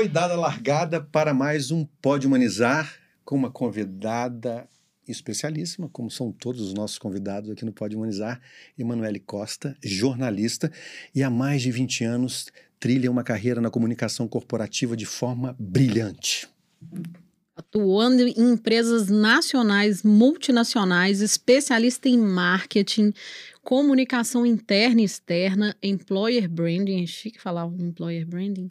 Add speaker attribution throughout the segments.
Speaker 1: Foi dada largada para mais um Pode Humanizar com uma convidada especialíssima, como são todos os nossos convidados aqui no Pode Humanizar, Emanuele Costa, jornalista, e há mais de 20 anos trilha uma carreira na comunicação corporativa de forma brilhante.
Speaker 2: Atuando em empresas nacionais, multinacionais, especialista em marketing, comunicação interna e externa, employer branding, é chique falar employer branding,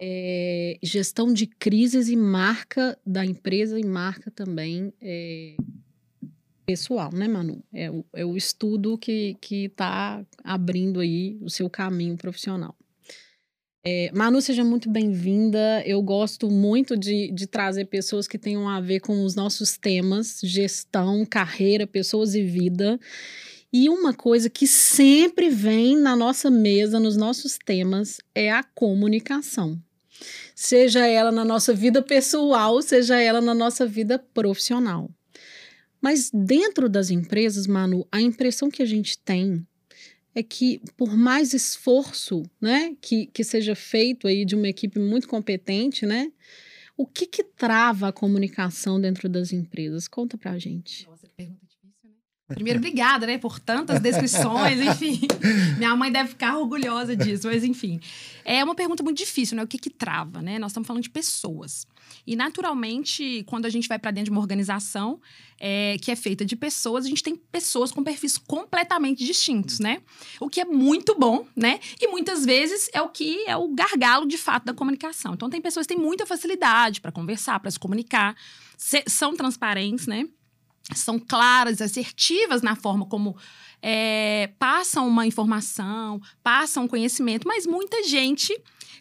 Speaker 2: é, gestão de crises e marca da empresa e marca também é, pessoal, né, Manu? É o, é o estudo que está abrindo aí o seu caminho profissional. É, Manu, seja muito bem-vinda. Eu gosto muito de, de trazer pessoas que tenham a ver com os nossos temas, gestão, carreira, pessoas e vida. E uma coisa que sempre vem na nossa mesa, nos nossos temas, é a comunicação. Seja ela na nossa vida pessoal, seja ela na nossa vida profissional. Mas dentro das empresas, Manu, a impressão que a gente tem é que por mais esforço, né, que, que seja feito aí de uma equipe muito competente, né, o que que trava a comunicação dentro das empresas? Conta pra gente.
Speaker 3: Nossa, pergunta Primeiro, obrigada, né, por tantas descrições, enfim. Minha mãe deve ficar orgulhosa disso, mas enfim. É uma pergunta muito difícil, né? O que que trava, né? Nós estamos falando de pessoas. E, naturalmente, quando a gente vai para dentro de uma organização é, que é feita de pessoas, a gente tem pessoas com perfis completamente distintos, né? O que é muito bom, né? E muitas vezes é o que é o gargalo, de fato, da comunicação. Então, tem pessoas que têm muita facilidade para conversar, para se comunicar, se, são transparentes, né? São claras, assertivas na forma como é, passam uma informação, passam um conhecimento, mas muita gente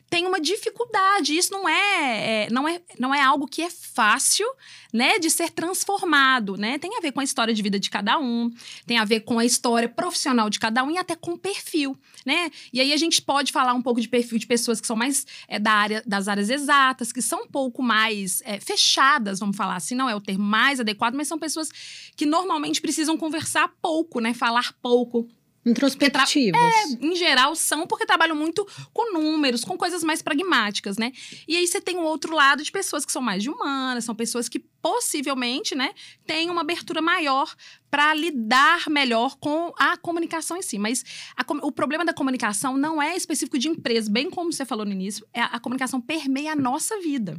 Speaker 3: tem uma dificuldade. Isso não é, é, não é, não é algo que é fácil, né, de ser transformado, né? Tem a ver com a história de vida de cada um, tem a ver com a história profissional de cada um e até com o perfil, né? E aí a gente pode falar um pouco de perfil de pessoas que são mais é, da área das áreas exatas, que são um pouco mais é, fechadas, vamos falar assim, não é o termo mais adequado, mas são pessoas que normalmente precisam conversar pouco, né? Falar pouco
Speaker 2: Introspectivos.
Speaker 3: É, em geral são, porque trabalham muito com números, com coisas mais pragmáticas, né? E aí você tem um outro lado de pessoas que são mais humanas, são pessoas que possivelmente, né, têm uma abertura maior para lidar melhor com a comunicação em si. Mas a, o problema da comunicação não é específico de empresa, bem como você falou no início, é a, a comunicação permeia a nossa vida,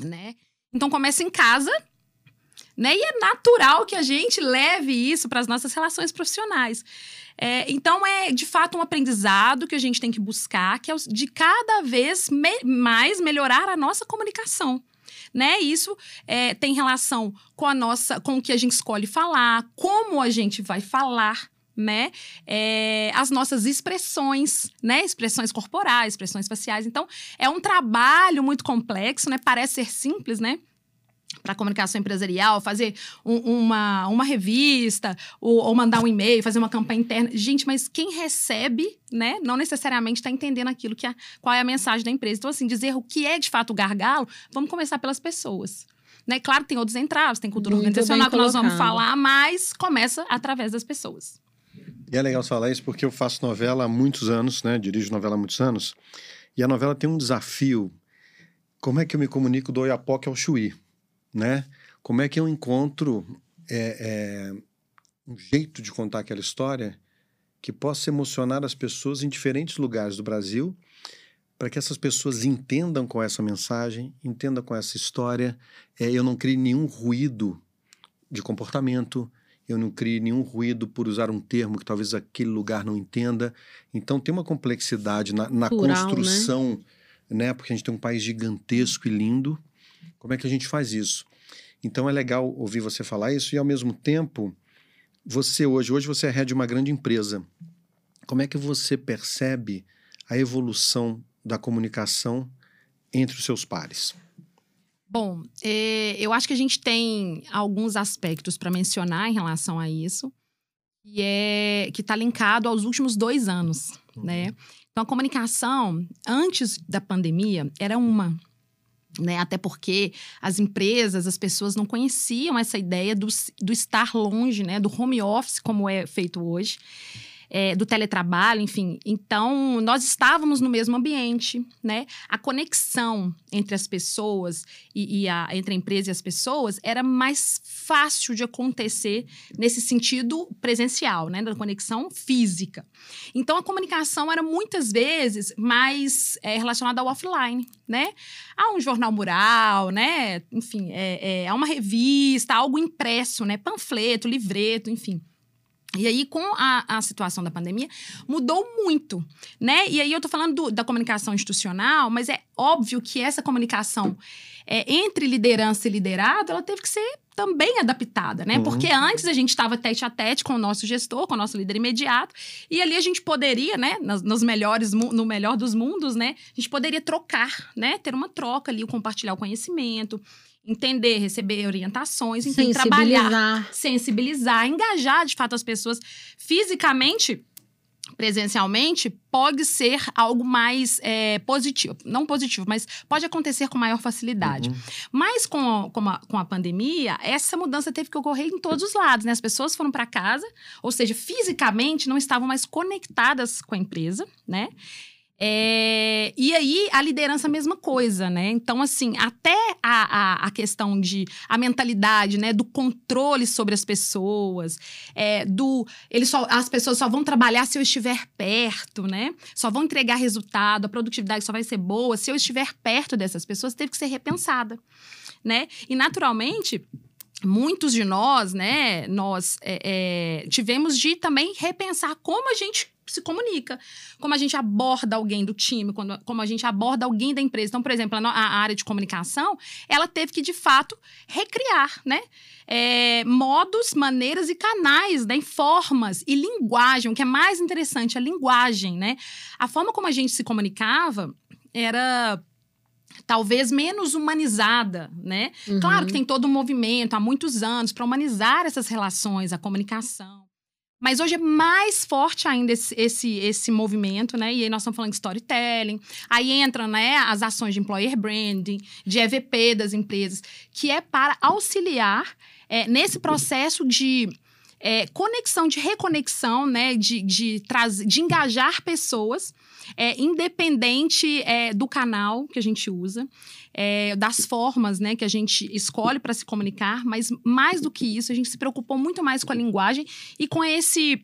Speaker 3: né? Então começa em casa, né? E é natural que a gente leve isso para as nossas relações profissionais. É, então, é de fato um aprendizado que a gente tem que buscar, que é de cada vez me mais melhorar a nossa comunicação. Né? Isso é, tem relação com a nossa, com o que a gente escolhe falar, como a gente vai falar, né? É, as nossas expressões, né? Expressões corporais, expressões faciais. Então, é um trabalho muito complexo, né? Parece ser simples, né? Para comunicação empresarial, fazer um, uma, uma revista, ou, ou mandar um e-mail, fazer uma campanha interna. Gente, mas quem recebe, né, não necessariamente está entendendo aquilo que é, qual é a mensagem da empresa. Então, assim, dizer o que é de fato o gargalo, vamos começar pelas pessoas. Né? Claro, tem outros entraves, tem cultura Muito organizacional que nós vamos falar, mas começa através das pessoas.
Speaker 1: E é legal falar isso porque eu faço novela há muitos anos, né? Dirijo novela há muitos anos. E a novela tem um desafio. Como é que eu me comunico do Oiapoque ao Chuí? Né? Como é que eu encontro é, é, um jeito de contar aquela história que possa emocionar as pessoas em diferentes lugares do Brasil, para que essas pessoas entendam com essa mensagem, entendam com essa história. É, eu não crio nenhum ruído de comportamento, eu não crio nenhum ruído por usar um termo que talvez aquele lugar não entenda. Então tem uma complexidade na, na Plural, né? construção, né? né? Porque a gente tem um país gigantesco e lindo, como é que a gente faz isso? Então é legal ouvir você falar isso e ao mesmo tempo você hoje, hoje você é head de uma grande empresa. Como é que você percebe a evolução da comunicação entre os seus pares?
Speaker 3: Bom, é, eu acho que a gente tem alguns aspectos para mencionar em relação a isso, e é que está linkado aos últimos dois anos, uhum. né? Então, a comunicação antes da pandemia era uma, né? Até porque as empresas, as pessoas não conheciam essa ideia do, do estar longe, né? do home office, como é feito hoje. É, do teletrabalho, enfim. Então, nós estávamos no mesmo ambiente, né? A conexão entre as pessoas e, e a, entre a empresa e as pessoas era mais fácil de acontecer nesse sentido presencial, né? Da conexão física. Então, a comunicação era muitas vezes mais é, relacionada ao offline, né? A um jornal mural, né? Enfim, é, é, a uma revista, algo impresso, né? Panfleto, livreto, enfim. E aí, com a, a situação da pandemia, mudou muito, né? E aí eu tô falando do, da comunicação institucional, mas é óbvio que essa comunicação é, entre liderança e liderado, ela teve que ser também adaptada, né? Uhum. Porque antes a gente estava tete a tete com o nosso gestor, com o nosso líder imediato, e ali a gente poderia, né, nos, nos melhores, no melhor dos mundos, né, a gente poderia trocar, né, ter uma troca ali, compartilhar o conhecimento, entender, receber orientações, enfim, trabalhar, sensibilizar, engajar de fato as pessoas fisicamente presencialmente pode ser algo mais é, positivo. Não positivo, mas pode acontecer com maior facilidade. Uhum. Mas com, com, a, com a pandemia, essa mudança teve que ocorrer em todos os lados, né? As pessoas foram para casa, ou seja, fisicamente não estavam mais conectadas com a empresa, né? É, e aí, a liderança, mesma coisa, né? Então, assim, até a, a, a, questão de a mentalidade, né? Do controle sobre as pessoas, é, do. Eles só, as pessoas só vão trabalhar se eu estiver perto, né? Só vão entregar resultado, a produtividade só vai ser boa se eu estiver perto dessas pessoas, teve que ser repensada, né? E naturalmente muitos de nós, né, nós é, é, tivemos de também repensar como a gente se comunica, como a gente aborda alguém do time, quando, como a gente aborda alguém da empresa. Então, por exemplo, a, a área de comunicação, ela teve que, de fato, recriar, né? É, modos, maneiras e canais, né? formas e linguagem, o que é mais interessante, a linguagem, né? A forma como a gente se comunicava era talvez menos humanizada, né? Uhum. Claro que tem todo um movimento há muitos anos para humanizar essas relações, a comunicação. Mas hoje é mais forte ainda esse, esse, esse movimento, né? E aí nós estamos falando de storytelling. Aí entram né, as ações de employer branding, de EVP das empresas, que é para auxiliar é, nesse processo de é, conexão, de reconexão, né? De, de, trazer, de engajar pessoas, é, independente é, do canal que a gente usa é, das formas né, que a gente escolhe para se comunicar, mas mais do que isso, a gente se preocupou muito mais com a linguagem e com esse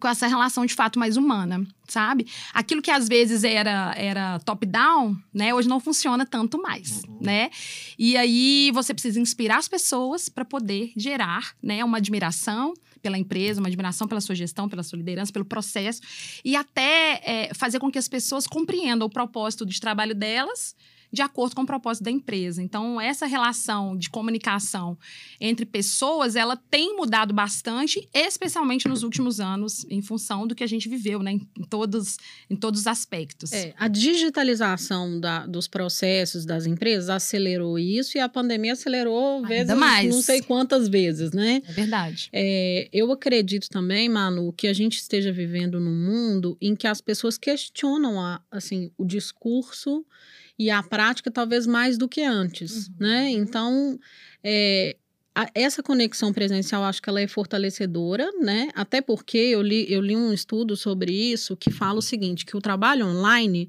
Speaker 3: com essa relação de fato mais humana, sabe? Aquilo que às vezes era, era top-down, né? Hoje não funciona tanto mais, uhum. né? E aí você precisa inspirar as pessoas para poder gerar, né? Uma admiração pela empresa, uma admiração pela sua gestão, pela sua liderança, pelo processo e até é, fazer com que as pessoas compreendam o propósito de trabalho delas de acordo com o propósito da empresa. Então, essa relação de comunicação entre pessoas, ela tem mudado bastante, especialmente nos últimos anos, em função do que a gente viveu, né? Em todos, em todos os aspectos.
Speaker 2: É, a digitalização da, dos processos das empresas acelerou isso e a pandemia acelerou Ainda vezes, mais. não sei quantas vezes, né?
Speaker 3: É verdade.
Speaker 2: É, eu acredito também, Manu, que a gente esteja vivendo num mundo em que as pessoas questionam a, assim, o discurso e a prática talvez mais do que antes, uhum. né? Então, é, a, essa conexão presencial acho que ela é fortalecedora, né? Até porque eu li, eu li um estudo sobre isso que fala o seguinte, que o trabalho online,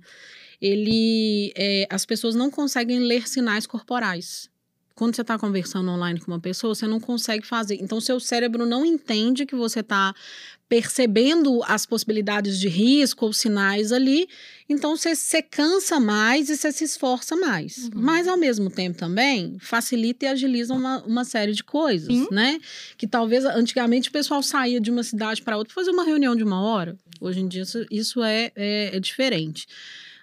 Speaker 2: ele, é, as pessoas não conseguem ler sinais corporais quando você está conversando online com uma pessoa, você não consegue fazer. Então, seu cérebro não entende que você está percebendo as possibilidades de risco ou sinais ali. Então, você, você cansa mais e você se esforça mais. Uhum. Mas, ao mesmo tempo, também facilita e agiliza uma, uma série de coisas, Sim. né? Que talvez antigamente o pessoal saía de uma cidade para outra fazer uma reunião de uma hora. Hoje em dia, isso, isso é, é, é diferente.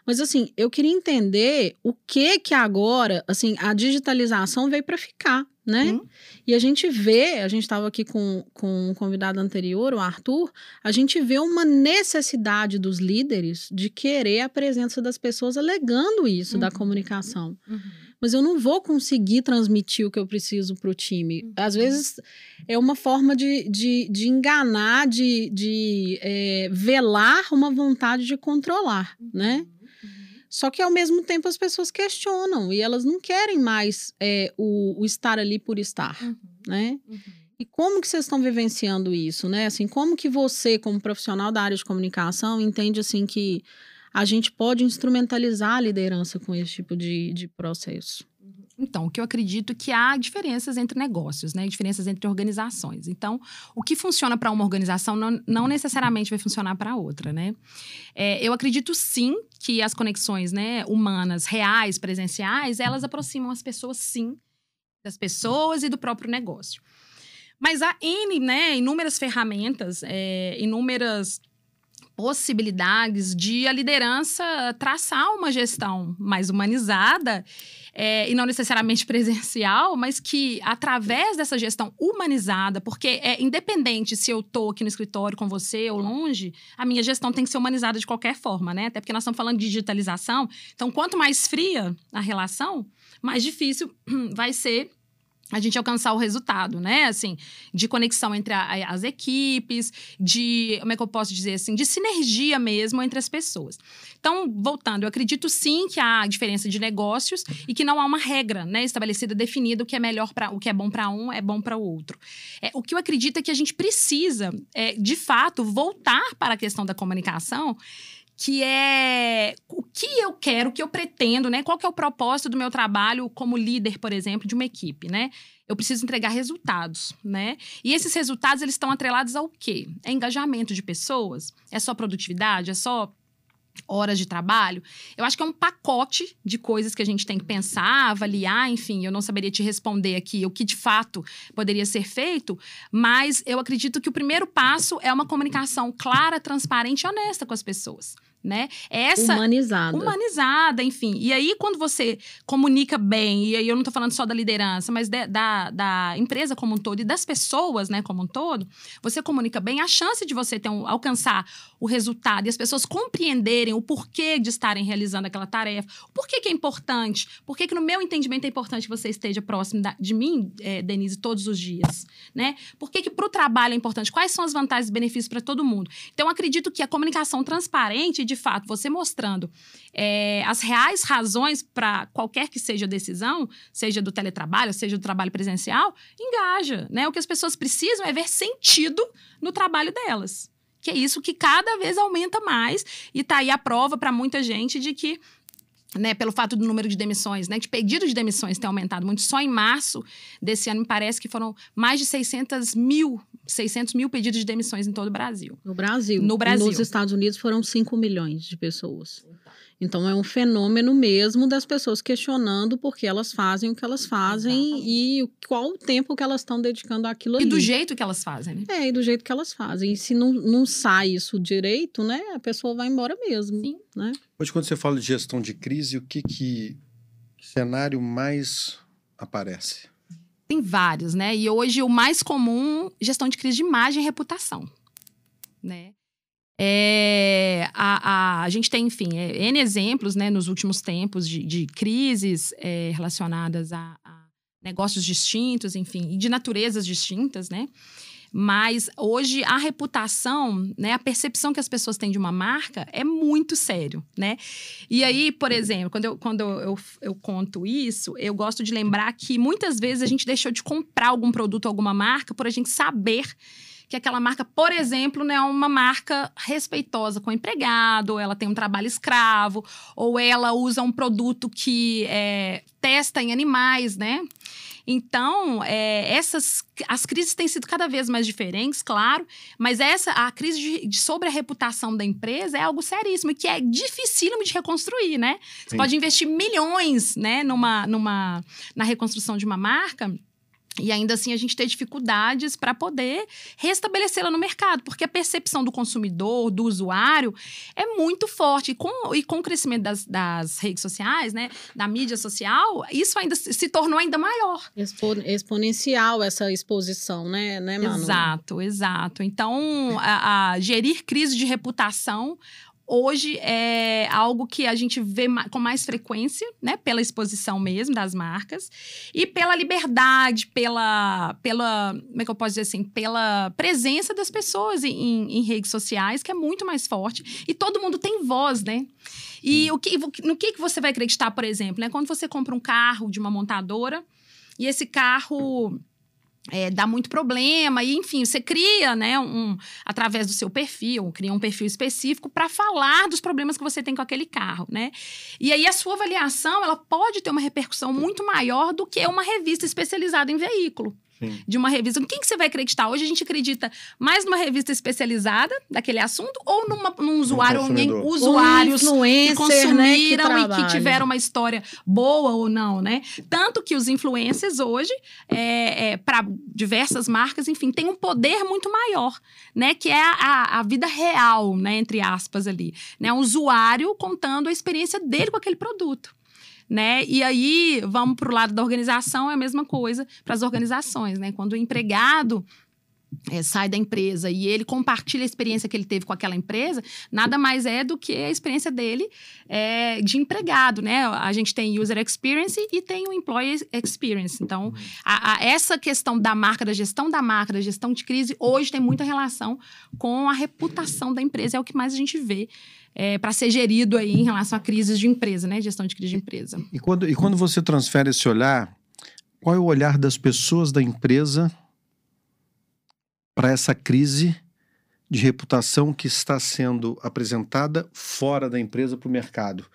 Speaker 2: Mas assim, eu queria entender o que que agora, assim, a digitalização veio para ficar, né? Hum. E a gente vê, a gente estava aqui com, com um convidado anterior, o Arthur, a gente vê uma necessidade dos líderes de querer a presença das pessoas alegando isso uhum. da comunicação. Uhum. Mas eu não vou conseguir transmitir o que eu preciso para o time. Uhum. Às vezes é uma forma de, de, de enganar, de, de é, velar uma vontade de controlar, né? Só que ao mesmo tempo as pessoas questionam e elas não querem mais é, o, o, estar ali por estar, uhum. né? Uhum. E como que vocês estão vivenciando isso, né? Assim, como que você, como profissional da área de comunicação, entende assim que a gente pode instrumentalizar a liderança com esse tipo de, de processo?
Speaker 3: Então, o que eu acredito que há diferenças entre negócios, né? Diferenças entre organizações. Então, o que funciona para uma organização não, não, necessariamente vai funcionar para outra, né? É, eu acredito sim que as conexões né, humanas, reais, presenciais, elas aproximam as pessoas sim das pessoas e do próprio negócio. Mas há N, né, inúmeras ferramentas, é, inúmeras possibilidades de a liderança traçar uma gestão mais humanizada é, e não necessariamente presencial, mas que através dessa gestão humanizada, porque é independente se eu estou aqui no escritório com você ou longe, a minha gestão tem que ser humanizada de qualquer forma, né? Até porque nós estamos falando de digitalização. Então, quanto mais fria a relação, mais difícil vai ser a gente alcançar o resultado, né? Assim, de conexão entre a, as equipes, de, como é que eu posso dizer assim, de sinergia mesmo entre as pessoas. Então, voltando, eu acredito sim que há diferença de negócios e que não há uma regra, né, estabelecida, definida o que é melhor para o que é bom para um é bom para o outro. É, o que eu acredito é que a gente precisa, é, de fato, voltar para a questão da comunicação que é o que eu quero, o que eu pretendo, né? Qual que é o propósito do meu trabalho como líder, por exemplo, de uma equipe, né? Eu preciso entregar resultados, né? E esses resultados, eles estão atrelados ao quê? É engajamento de pessoas? É só produtividade? É só horas de trabalho. Eu acho que é um pacote de coisas que a gente tem que pensar, avaliar, enfim, eu não saberia te responder aqui o que de fato poderia ser feito, mas eu acredito que o primeiro passo é uma comunicação clara, transparente e honesta com as pessoas né?
Speaker 2: Essa humanizada.
Speaker 3: Humanizada, enfim. E aí, quando você comunica bem, e aí eu não estou falando só da liderança, mas de, da, da empresa como um todo e das pessoas, né, como um todo, você comunica bem, a chance de você ter um, alcançar o resultado e as pessoas compreenderem o porquê de estarem realizando aquela tarefa, o porquê que é importante, por que no meu entendimento é importante que você esteja próximo da, de mim, é, Denise, todos os dias, né? Por que, que para o trabalho é importante? Quais são as vantagens e benefícios para todo mundo? Então, acredito que a comunicação transparente de fato, você mostrando é, as reais razões para qualquer que seja a decisão, seja do teletrabalho, seja do trabalho presencial, engaja. Né? O que as pessoas precisam é ver sentido no trabalho delas. Que é isso que cada vez aumenta mais. E está aí a prova para muita gente de que né, pelo fato do número de demissões, né, de pedidos de demissões ter aumentado muito. Só em março desse ano, me parece que foram mais de 600 mil, 600 mil pedidos de demissões em todo o Brasil.
Speaker 2: No Brasil.
Speaker 3: No Brasil.
Speaker 2: Nos Estados Unidos foram 5 milhões de pessoas. Então é um fenômeno mesmo das pessoas questionando por que elas fazem o que elas fazem Exatamente. e qual o tempo que elas estão dedicando àquilo
Speaker 3: ali.
Speaker 2: E
Speaker 3: do jeito que elas fazem, né?
Speaker 2: É, e do jeito que elas fazem. E se não, não sai isso direito, né, a pessoa vai embora mesmo. Sim. Né?
Speaker 1: Hoje, quando você fala de gestão de crise, o que, que cenário mais aparece?
Speaker 3: Tem vários, né? E hoje o mais comum, gestão de crise de imagem e reputação, né? É, a, a, a, gente tem, enfim, é, N exemplos né, nos últimos tempos de, de crises é, relacionadas a, a, negócios distintos, enfim, e de naturezas distintas, né? Mas hoje a reputação, né, a percepção que as pessoas têm de uma marca é muito sério, né? E aí, por exemplo, quando eu, quando eu, eu, eu conto isso, eu gosto de lembrar que muitas vezes a gente deixou de comprar algum produto, alguma marca, por a gente saber que aquela marca, por exemplo, não é uma marca respeitosa com o empregado, ou ela tem um trabalho escravo, ou ela usa um produto que é, testa em animais, né? Então, é, essas as crises têm sido cada vez mais diferentes, claro, mas essa a crise de, de sobre a reputação da empresa é algo seríssimo e que é dificílimo de reconstruir, né? Você Sim. pode investir milhões, né, numa, numa na reconstrução de uma marca e ainda assim a gente ter dificuldades para poder restabelecê-la no mercado, porque a percepção do consumidor, do usuário, é muito forte. E com, e com o crescimento das, das redes sociais, né, da mídia social, isso ainda se tornou ainda maior.
Speaker 2: Expo, exponencial essa exposição, né, né Manu?
Speaker 3: Exato, exato. Então, a, a gerir crise de reputação hoje é algo que a gente vê com mais frequência, né? Pela exposição mesmo das marcas e pela liberdade, pela, pela como é que eu posso dizer assim, pela presença das pessoas em, em redes sociais que é muito mais forte e todo mundo tem voz, né? E o que, no que, que você vai acreditar, por exemplo, né? Quando você compra um carro de uma montadora e esse carro é, dá muito problema, e enfim, você cria, né, um, através do seu perfil, cria um perfil específico para falar dos problemas que você tem com aquele carro, né? E aí a sua avaliação, ela pode ter uma repercussão muito maior do que uma revista especializada em veículo.
Speaker 1: Sim.
Speaker 3: De uma revista. Quem que você vai acreditar? Hoje a gente acredita mais numa revista especializada daquele assunto ou numa, num usuário, alguém,
Speaker 1: consumidor.
Speaker 3: usuários
Speaker 2: Um
Speaker 3: que
Speaker 2: influencer, né, que
Speaker 3: consumiram e que tiveram uma história boa ou não, né? Tanto que os influencers hoje, é, para diversas marcas, enfim, têm um poder muito maior, né? Que é a, a- vida real, né? Entre aspas ali. Né? O usuário contando a experiência dele com aquele produto. Né? E aí, vamos para o lado da organização, é a mesma coisa para as organizações, né? Quando o empregado é, sai da empresa e ele compartilha a experiência que ele teve com aquela empresa, nada mais é do que a experiência dele é, de empregado, né? A gente tem user experience e tem o employee experience. Então, a- a- essa questão da marca, da gestão da marca, da gestão de crise, hoje tem muita relação com a reputação da empresa, é o que mais a gente vê para ser gerido aí em relação a crises de empresa, né? Gestão de crise de empresa.
Speaker 1: E quando, e quando você transfere esse olhar, qual é o olhar das pessoas da empresa para essa crise de reputação que está sendo apresentada fora da empresa para o mercado?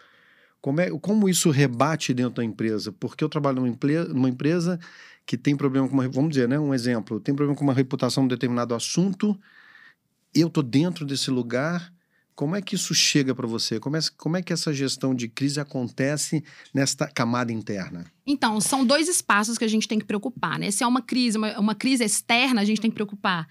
Speaker 1: Como, é, como isso rebate dentro da empresa? Porque eu trabalho numa, numa empresa que tem problema com uma. Vamos dizer, né? Um exemplo: tem problema com uma reputação em determinado assunto, eu estou dentro desse lugar. Como é que isso chega para você? Como é, como é que essa gestão de crise acontece nesta camada interna?
Speaker 3: Então, são dois espaços que a gente tem que preocupar, né? Se é uma crise, uma, uma crise externa, a gente tem que preocupar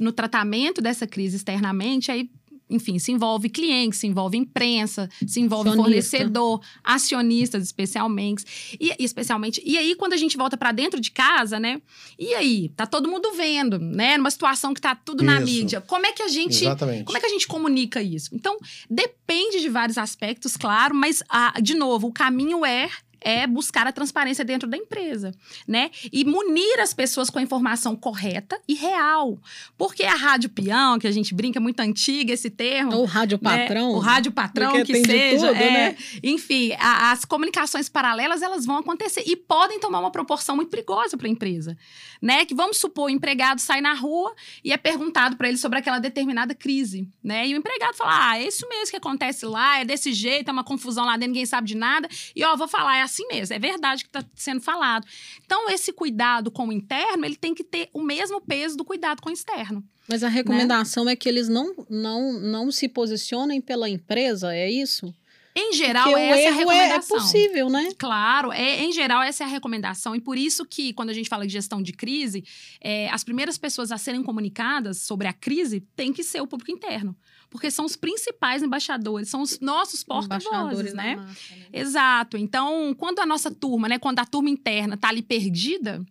Speaker 3: no, tratamento dessa crise externamente, aí, enfim, se envolve cliente, se envolve imprensa, se envolve
Speaker 2: Acionista.
Speaker 3: fornecedor, acionistas especialmente. E, especialmente. E aí, quando a gente volta para dentro de casa, né? E aí, tá todo mundo vendo, né? Numa situação que tá tudo na
Speaker 1: Isso.
Speaker 3: mídia. Como é que a gente
Speaker 1: Exatamente.
Speaker 3: como é que a gente comunica isso? Então, depende de vários aspectos, claro, mas, ah, de novo, o caminho é. É buscar a transparência dentro da empresa, né? E munir as pessoas com a informação correta e real. Porque a rádio peão, que a gente brinca, é muito antiga esse termo.
Speaker 2: Ou rádio
Speaker 3: né?
Speaker 2: patrão.
Speaker 3: O rádio patrão, que seja.
Speaker 2: tudo,
Speaker 3: é.
Speaker 2: né?
Speaker 3: Enfim, a- as comunicações paralelas, elas vão acontecer e podem tomar uma proporção muito perigosa para a empresa, né? Que vamos supor, o empregado sai na rua e é perguntado para ele sobre aquela determinada crise, né? E o empregado fala: "Ah, é isso mesmo que acontece lá, é desse jeito, é uma confusão lá dentro, ninguém sabe de nada". E ó, vou falar, é assim mesmo, é verdade que está sendo falado. Então, esse cuidado com o interno, ele tem que ter o mesmo peso do cuidado com o externo.
Speaker 2: Mas a recomendação é que eles não, não, não se posicionem pela empresa, é isso?
Speaker 3: Em geral,
Speaker 2: Porque
Speaker 3: essa é a
Speaker 2: é, é
Speaker 3: recomendação.
Speaker 2: possível, né?
Speaker 3: Claro, é, em geral, essa é a recomendação. E por isso que, quando a gente fala de gestão de crise, é, as primeiras pessoas a serem comunicadas sobre a crise tem que ser o público interno. Porque são os principais embaixadores, são os nossos porta-vozes, né?
Speaker 2: marca, né?
Speaker 3: Exato. Então, quando a nossa turma, né, quando a turma interna tá ali perdida,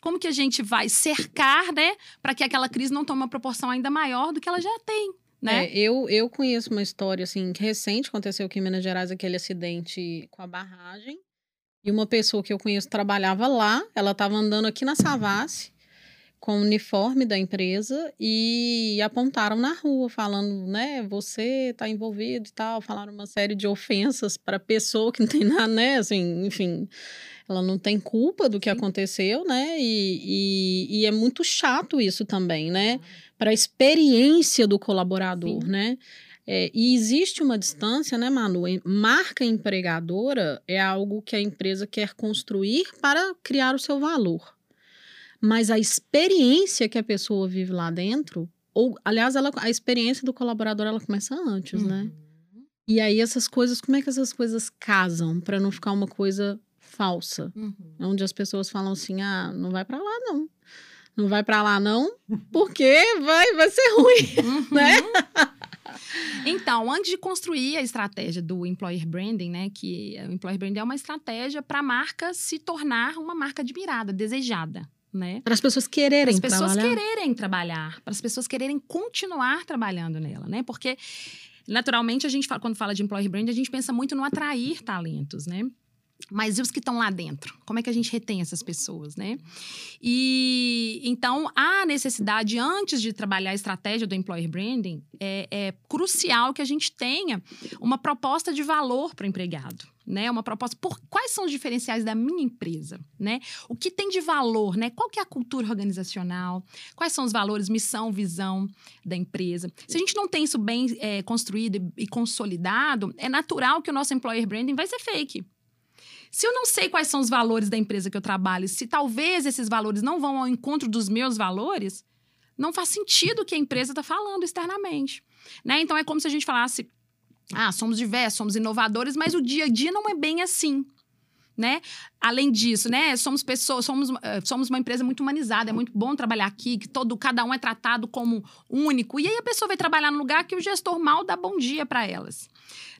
Speaker 3: como que a gente vai cercar, né, para que aquela crise não tome uma proporção ainda maior do que ela já tem, né?
Speaker 2: É, eu, eu conheço uma história assim que recente aconteceu aqui em Minas Gerais aquele acidente com a barragem e uma pessoa que eu conheço trabalhava lá, ela estava andando aqui na Savassi com o uniforme da empresa e apontaram na rua falando, né, você está envolvido e tal, falaram uma série de ofensas para pessoa que não tem nada, né, assim, enfim, ela não tem culpa do que
Speaker 3: Sim.
Speaker 2: aconteceu, né, e, e, e é muito chato isso também, né, para a experiência do colaborador,
Speaker 3: Sim.
Speaker 2: né? É, e existe uma distância, né, Manu? Marca empregadora é algo que a empresa quer construir para criar o seu valor. Mas a experiência que a pessoa vive lá dentro, ou, aliás, ela, a experiência do colaborador ela começa antes, né?
Speaker 3: Uhum.
Speaker 2: E aí essas coisas, como é que essas coisas casam para não ficar uma coisa falsa?
Speaker 3: Uhum.
Speaker 2: Onde as pessoas falam assim: "Ah, não vai para lá não. Não vai para lá não, porque vai vai ser ruim". Né?
Speaker 3: Então, antes de construir a estratégia do employer branding, né, que o employer branding é uma estratégia para a marca se tornar uma marca admirada, desejada, né?
Speaker 2: Para as pessoas
Speaker 3: Para
Speaker 2: quererem
Speaker 3: as pessoas
Speaker 2: trabalhar.
Speaker 3: quererem trabalhar, para as pessoas quererem continuar trabalhando nela, né? Porque naturalmente a gente fala- quando fala de employer branding, a gente pensa muito no atrair talentos, né? Mas e os que estão lá dentro? Como é que a gente retém essas pessoas, né? E então há necessidade, antes de trabalhar a estratégia do employer branding, é, é crucial que a gente tenha uma proposta de valor para o empregado. Né? Uma proposta por quais são os diferenciais da minha empresa, né? O que tem de valor, né? Qual que é a cultura organizacional? Quais são os valores, missão, visão da empresa? Se a gente não tem isso bem é, construído e, consolidado, é natural que o nosso employer branding vai ser fake. Se eu não sei quais são os valores da empresa que eu trabalho, se talvez esses valores não vão ao encontro dos meus valores, não faz sentido o que a empresa está falando externamente. Né? Então é como se a gente falasse: ah, somos diversos, somos inovadores, mas o dia a dia não é bem assim. Né? Além disso, né, somos pessoas, somos, eh, somos uma empresa muito humanizada, é muito bom trabalhar aqui, que todo cada um é tratado como único. E aí a pessoa vai trabalhar no lugar que o gestor mal dá bom dia para elas,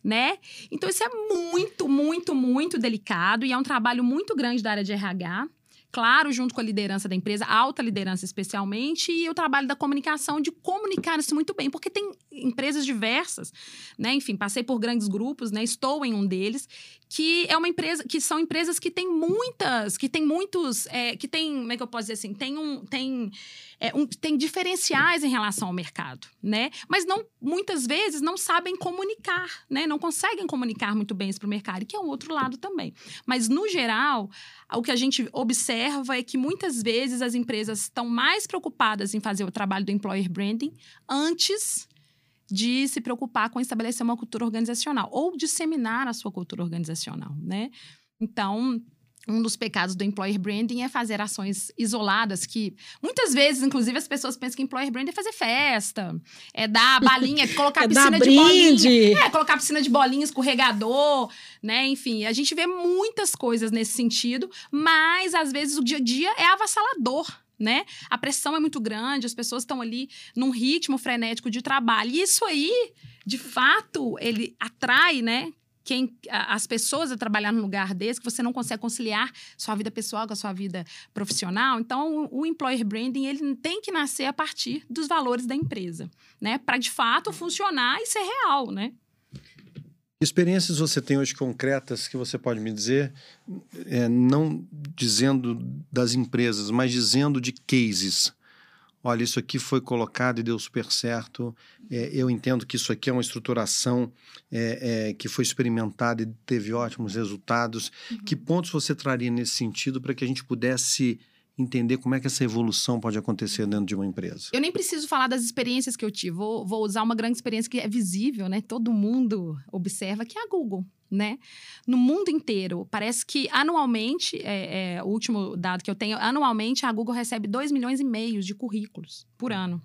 Speaker 3: né? Então isso é muito, muito, muito delicado e é um trabalho muito grande da área de RH claro, junto com a liderança da empresa, alta liderança especialmente, e o trabalho da comunicação, de comunicar isso muito bem, porque tem empresas diversas, né? Enfim, passei por grandes grupos, né? Estou em um deles, que é uma empresa, que são empresas que têm muitas, que tem muitos, é, que tem, como é que eu posso dizer assim, tem um, tem, é, um, tem diferenciais em relação ao mercado, né? Mas não, muitas vezes não sabem comunicar, né? Não conseguem comunicar muito bem isso para o mercado, que é um outro lado também. Mas, no geral, o que a gente observa é que muitas vezes as empresas estão mais preocupadas em fazer o trabalho do employer branding antes de se preocupar com estabelecer uma cultura organizacional ou disseminar a sua cultura organizacional, né? Então, um dos pecados do employer branding é fazer ações isoladas que muitas vezes, inclusive, as pessoas pensam que employer branding é fazer festa, é dar balinha, colocar
Speaker 2: é
Speaker 3: piscina de bolinha, é colocar piscina de bolinha, escorregador, né? Enfim, a gente vê muitas coisas nesse sentido, mas às vezes o dia a dia é avassalador. Né? A pressão é muito grande, as pessoas estão ali num ritmo frenético de trabalho. E isso aí, de fato, ele atrai, né? quem as pessoas a trabalhar num lugar desse, que você não consegue conciliar sua vida pessoal com a sua vida profissional. Então, o, o employer branding ele tem que nascer a partir dos valores da empresa, né? Para de fato funcionar e ser real, né?
Speaker 1: Que experiências você tem hoje concretas que você pode me dizer, é, não dizendo das empresas, mas dizendo de cases? Olha, isso aqui foi colocado e deu super certo. É, eu entendo que isso aqui é uma estruturação é, é, que foi experimentada e teve ótimos resultados. Uhum. Que pontos você traria nesse sentido para que a gente pudesse entender como é que essa evolução pode acontecer dentro de uma empresa.
Speaker 3: Eu nem preciso falar das experiências que eu tive. Vou, vou usar uma grande experiência que é visível, né? Todo mundo observa, que é a Google. Né? No mundo inteiro, parece que anualmente, é, é, o último dado que eu tenho, anualmente a Google recebe 2 milhões e meio de currículos por ano.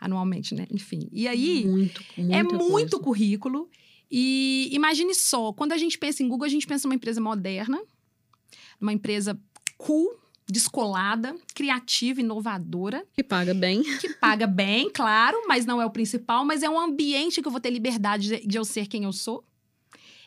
Speaker 3: Anualmente, né? Enfim. E aí.
Speaker 2: Muito,
Speaker 3: é muito
Speaker 2: coisa.
Speaker 3: currículo. E imagine só, quando a gente pensa em Google, a gente pensa numa empresa moderna, uma empresa cool, descolada, criativa, inovadora.
Speaker 2: Que paga bem.
Speaker 3: Que paga bem, claro, mas não é o principal, mas é um ambiente que eu vou ter liberdade de, eu ser quem eu sou.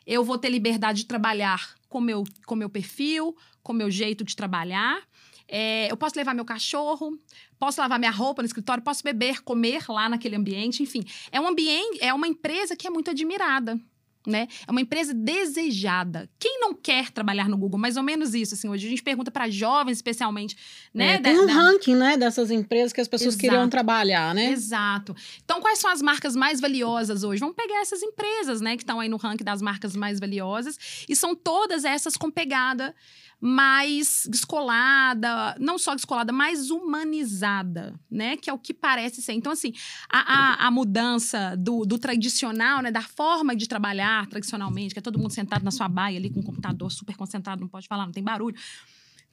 Speaker 3: Eu vou ter liberdade de trabalhar com meu, com meu perfil, com meu jeito de trabalhar. É, eu posso levar meu cachorro, posso lavar minha roupa no escritório, posso beber, comer lá naquele ambiente, enfim. É um ambiente, é uma empresa que é muito admirada né? É uma empresa desejada. Quem não quer trabalhar no Google? Mais ou menos isso, assim. Hoje a gente pergunta para jovens, especialmente, né?
Speaker 2: É, tem
Speaker 3: da,
Speaker 2: um
Speaker 3: da...
Speaker 2: ranking, né, dessas empresas que as pessoas
Speaker 3: Exato.
Speaker 2: queriam trabalhar, né?
Speaker 3: Exato. Então, quais são as marcas mais valiosas hoje? Vamos pegar essas empresas, né, que estão aí no ranking das marcas mais valiosas. E são todas essas com pegada mais descolada, não só descolada, mais humanizada, né? Que é o que parece ser. Então, assim, a, a, a mudança do, do, tradicional, né? Da forma de trabalhar tradicionalmente, que é todo mundo sentado na sua baia ali com um computador super concentrado, não pode falar, não tem barulho.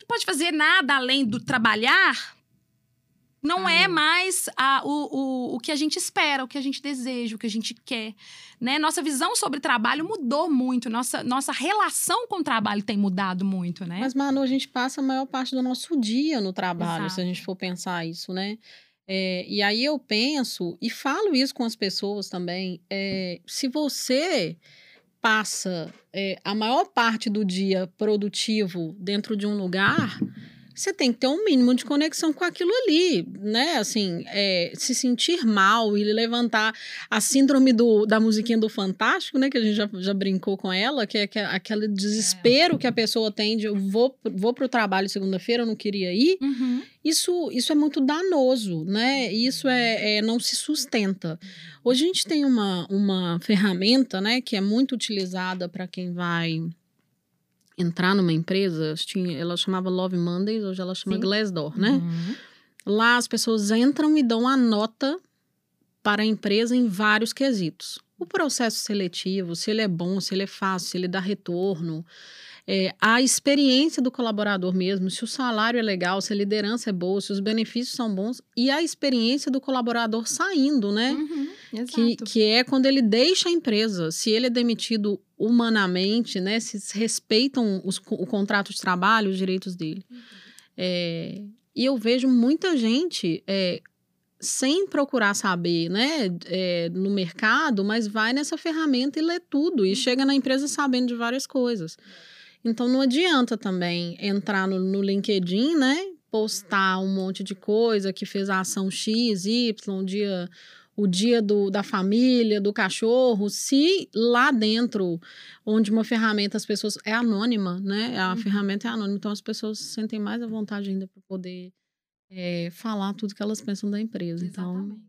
Speaker 3: Não pode fazer nada além do trabalhar, não é mais a, o, o, o que a gente espera, o que a gente deseja, o que a gente quer. Né? Nossa visão sobre trabalho mudou muito. Nossa, nossa relação com o trabalho tem mudado muito, né?
Speaker 2: Mas, Manu, a gente passa a maior parte do nosso dia no trabalho,
Speaker 3: Exato.
Speaker 2: se a gente for pensar isso, né? É, e aí eu penso, e falo isso com as pessoas também, é, se você passa é, a maior parte do dia produtivo dentro de um lugar você tem que ter um mínimo de conexão com aquilo ali, né? Assim, é, se sentir mal e levantar a síndrome do, da musiquinha do Fantástico, né? Que a gente já, já brincou com ela, que é, que é aquele desespero é. que a pessoa tem de eu vou, vou pro trabalho segunda-feira, eu não queria ir.
Speaker 3: Uhum.
Speaker 2: Isso, isso é muito danoso, né? Isso é, é, não se sustenta. Hoje a gente tem uma, uma ferramenta, né? Que é muito utilizada para quem vai entrar numa empresa, tinha, ela chamava Love Mondays, hoje ela chama
Speaker 3: Sim.
Speaker 2: Glassdoor, né?
Speaker 3: Uhum.
Speaker 2: Lá as pessoas entram e dão a nota para a empresa em vários quesitos. O processo seletivo, se ele é bom, se ele é fácil, se ele dá retorno, é, a experiência do colaborador mesmo, se o salário é legal, se a liderança é boa, se os benefícios são bons e a experiência do colaborador saindo, né?
Speaker 3: Uhum.
Speaker 2: Que, que é quando ele deixa a empresa. Se ele é demitido humanamente, né? Se respeitam os, o contrato de trabalho, os direitos dele. É, e eu vejo muita gente é, sem procurar saber, né? é, no mercado, mas vai nessa ferramenta e lê tudo. E chega na empresa sabendo de várias coisas. Então não adianta também entrar no, no LinkedIn, né? Postar um monte de coisa que fez a ação X, Y, dia o dia do, da família, do cachorro, se lá dentro, onde uma ferramenta as pessoas é anônima, né? A
Speaker 3: Uhum.
Speaker 2: ferramenta é anônima, então as pessoas se sentem mais à vontade ainda para poder é, falar tudo que elas pensam da empresa. Então,
Speaker 3: Exatamente.
Speaker 2: né,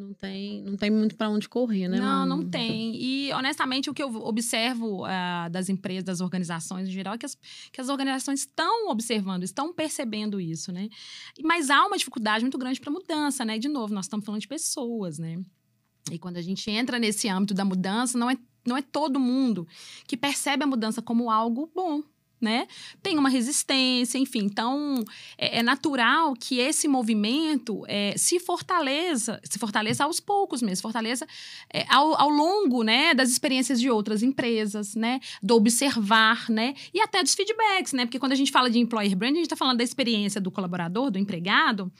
Speaker 2: não tem, não tem muito para onde correr, né?
Speaker 3: Não,
Speaker 2: Manu?
Speaker 3: não tem. E, honestamente, o que eu observo ah, das empresas, das organizações em geral, é que as, que as organizações estão observando, estão percebendo isso, né? Mas há uma dificuldade muito grande para mudança, né? De novo, nós estamos falando de pessoas, né? E quando a gente entra nesse âmbito da mudança, não é, não é todo mundo que percebe a mudança como algo bom. Né? Tem uma resistência, enfim. Então, é, é natural que esse movimento é, se fortaleça, se fortaleça aos poucos mesmo, fortaleça é, ao, ao longo né, das experiências de outras empresas, né? Do observar, né? E até dos feedbacks, né? Porque quando a gente fala de employer brand, a gente está falando da experiência do colaborador, do empregado,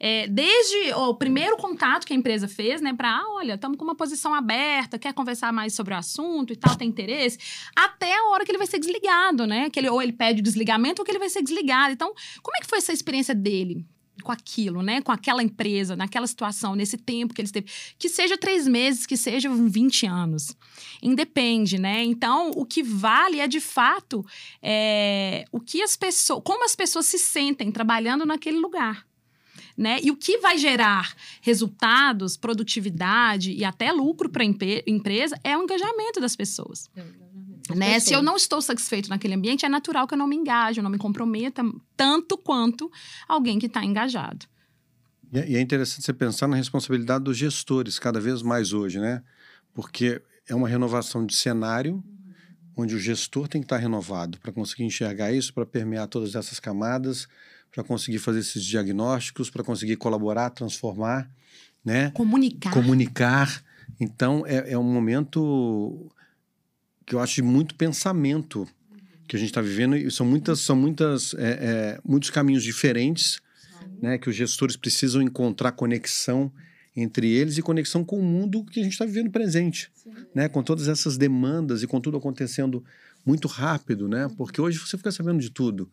Speaker 3: é, desde o primeiro contato que a empresa fez, né? Para, ah, olha, estamos com uma posição aberta, quer conversar mais sobre o assunto e tal, tem interesse, até a hora que ele vai ser desligado, né? Que ele, ou ele pede o desligamento ou que ele vai ser desligado. Então, como é que foi essa experiência dele? Com aquilo, né? Com aquela empresa, naquela situação, nesse tempo que ele esteve. Que seja três meses, que seja 20 anos. Independe, né? Então, o que vale é, de fato, é, o que as pessoas. Como as pessoas se sentem trabalhando naquele lugar. Né? E o que vai gerar resultados, produtividade e até lucro para a empresa é o engajamento das pessoas.
Speaker 2: As
Speaker 3: Né? Se eu não estou satisfeito naquele ambiente, é natural que eu não me engaje, eu não me comprometa tanto quanto alguém que está engajado.
Speaker 1: E é- e é interessante você pensar na responsabilidade dos gestores cada vez mais hoje, né? Porque é uma renovação de cenário onde o gestor tem que estar renovado para conseguir enxergar isso, para permear todas essas camadas, para conseguir fazer esses diagnósticos, para conseguir colaborar, transformar, né?
Speaker 3: Comunicar.
Speaker 1: Comunicar. Então, é, é um momento que eu acho de muito pensamento que a gente está vivendo e são muitas, são muitas, é, é, muitos caminhos diferentes, né? Que os gestores precisam encontrar conexão entre eles e conexão com o mundo que a gente está vivendo presente, né? Com todas essas demandas e com tudo acontecendo muito rápido, né? Porque hoje você fica sabendo de tudo.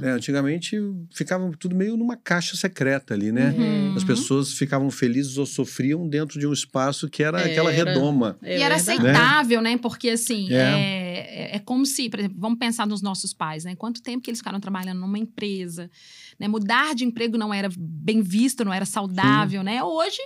Speaker 1: né? Antigamente ficava tudo meio numa caixa secreta ali, né?
Speaker 3: Uhum.
Speaker 1: As pessoas ficavam felizes ou sofriam dentro de um espaço que era
Speaker 2: É,
Speaker 1: aquela
Speaker 2: era-
Speaker 1: redoma.
Speaker 2: É
Speaker 3: e era
Speaker 2: verdade.
Speaker 3: aceitável, né? Porque, assim,
Speaker 1: É.
Speaker 3: é. É, é como se, por exemplo, vamos pensar nos nossos pais, né? Quanto tempo que eles ficaram trabalhando numa empresa, né? Mudar de emprego não era bem visto, não era saudável, né? Hoje,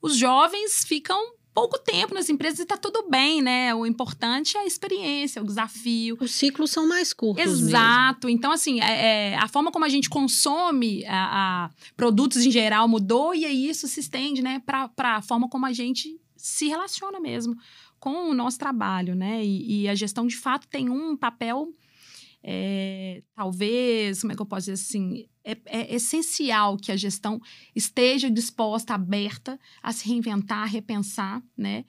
Speaker 3: os jovens ficam pouco tempo nas empresas e tá tudo bem, né? O importante é a experiência, o desafio.
Speaker 2: Os ciclos são mais curtos. mesmo.
Speaker 3: Exato. Então, assim, é- é, a forma como a gente consome a, a produtos em geral mudou e aí isso se estende, né, para a forma como a gente se relaciona mesmo com o nosso trabalho, né? E, e a gestão, de fato, tem um papel. É, talvez, como é que eu posso dizer assim? É, é essencial que a gestão esteja disposta, aberta a se reinventar, a repensar, né?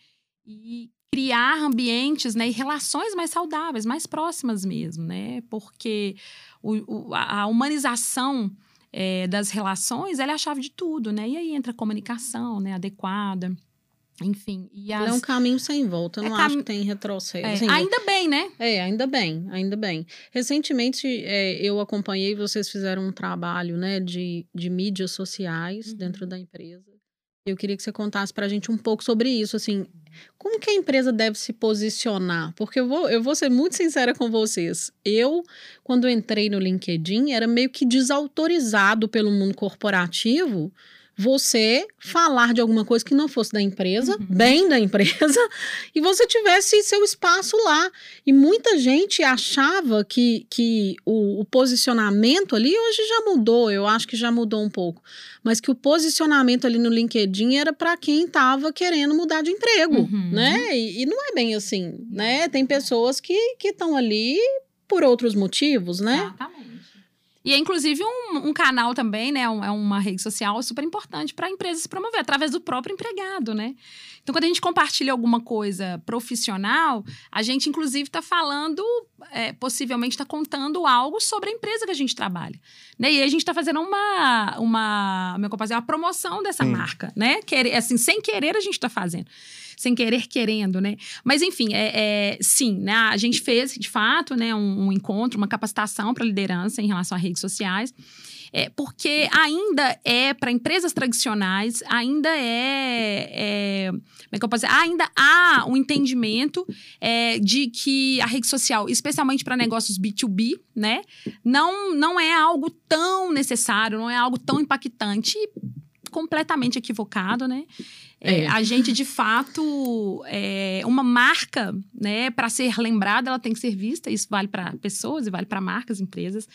Speaker 3: E criar ambientes né, e relações mais saudáveis, mais próximas mesmo, né? Porque o, o- a humanização é, das relações ela é a chave de tudo, né? E aí entra a comunicação né, adequada, enfim. E
Speaker 2: Ela
Speaker 3: as,
Speaker 2: É um caminho sem volta. Eu
Speaker 3: É
Speaker 2: não
Speaker 3: cam-
Speaker 2: acho que tem retrocesso.
Speaker 3: é,
Speaker 2: Assim,
Speaker 3: ainda bem, né?
Speaker 2: É, ainda bem, ainda bem. Recentemente, é, eu acompanhei, vocês fizeram um trabalho, né, de, de mídias sociais
Speaker 3: Uhum.
Speaker 2: dentro da empresa. Eu queria que você contasse pra gente um pouco sobre isso, assim, como que a empresa deve se posicionar? Porque eu vou, eu vou ser muito sincera com vocês. Eu, quando entrei no LinkedIn, era meio que desautorizado pelo mundo corporativo você falar de alguma coisa que não fosse da empresa,
Speaker 3: Uhum.
Speaker 2: bem da empresa, e você tivesse seu espaço lá. E muita gente achava que, que o, o posicionamento ali hoje já mudou, eu acho que já mudou um pouco, mas que o posicionamento ali no LinkedIn era para quem estava querendo mudar de emprego,
Speaker 3: Uhum.
Speaker 2: né? E, e não é bem assim, né? Tem pessoas que estão ali por outros motivos, né?
Speaker 3: Exatamente. E é inclusive um, um canal também, né? um- é uma rede social super importante para a empresa se promover, através do próprio empregado, né? Então, quando a gente compartilha alguma coisa profissional, a gente, inclusive, está falando, é, possivelmente está contando algo sobre a empresa que a gente trabalha. Né? E aí a gente está fazendo uma, uma, como é que uma promoção dessa
Speaker 1: Sim.
Speaker 3: marca, né? Querer, assim, sem querer a gente está fazendo. Sem querer, querendo, né? Mas, enfim, é, é, sim, né? A gente fez, de fato, né, um, um encontro, uma capacitação para liderança em relação a redes sociais. É, porque ainda é, para empresas tradicionais, ainda é, é, Como é que eu posso dizer? Ainda há um entendimento é, de que a rede social, especialmente para negócios B2B, né, não, não é algo tão necessário, não é algo tão impactante. Completamente equivocado, né? É,
Speaker 2: É.
Speaker 3: a gente, de fato, é, uma marca, né, para ser lembrada, ela tem que ser vista. Isso vale para pessoas e vale para marcas, empresas.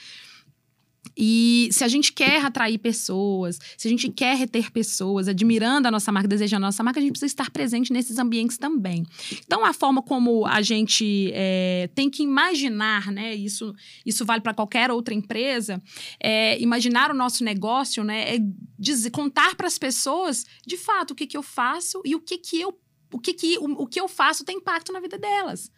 Speaker 3: E se a gente quer atrair pessoas, se a gente quer reter pessoas, admirando a nossa marca, desejando a nossa marca, a gente precisa estar presente nesses ambientes também. Então, a forma como a gente é, tem que imaginar, né? Isso, isso vale para qualquer outra empresa, é, imaginar o nosso negócio, né? É dizer, contar para as pessoas, de fato, o que, que eu faço e o que, que eu o que, que, o, o que eu faço tem impacto na vida delas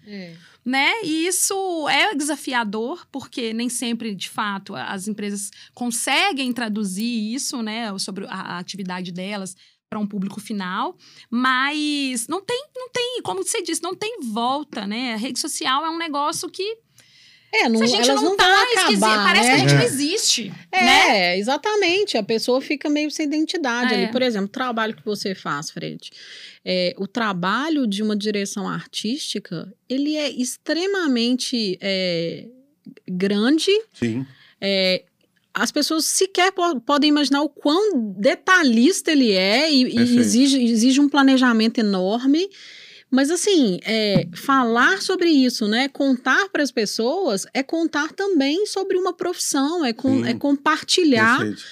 Speaker 3: né? E isso é desafiador, porque nem sempre, de fato, as empresas conseguem traduzir isso, né, sobre a, a atividade delas para um público final, mas não tem, não tem, como você disse, não tem volta, né? A rede social é um negócio que
Speaker 2: É, não,
Speaker 3: se a gente
Speaker 2: elas
Speaker 3: não,
Speaker 2: não
Speaker 3: tá
Speaker 2: vão
Speaker 3: esquisito,
Speaker 2: acabar,
Speaker 3: parece
Speaker 2: né?
Speaker 3: que a gente
Speaker 1: É.
Speaker 3: não existe,
Speaker 2: É,
Speaker 3: né?
Speaker 2: exatamente. A pessoa fica meio sem identidade
Speaker 3: É.
Speaker 2: ali. Por exemplo, o trabalho que você faz, Fred. É, o trabalho de uma direção artística, ele é extremamente é, grande.
Speaker 1: Sim.
Speaker 2: É, as pessoas sequer po- podem imaginar o quão detalhista ele é e, e exige, exige um planejamento enorme. Mas assim, é, falar sobre isso, né? Contar para as pessoas é contar também sobre uma profissão, é, com- é compartilhar.
Speaker 1: Perfeito.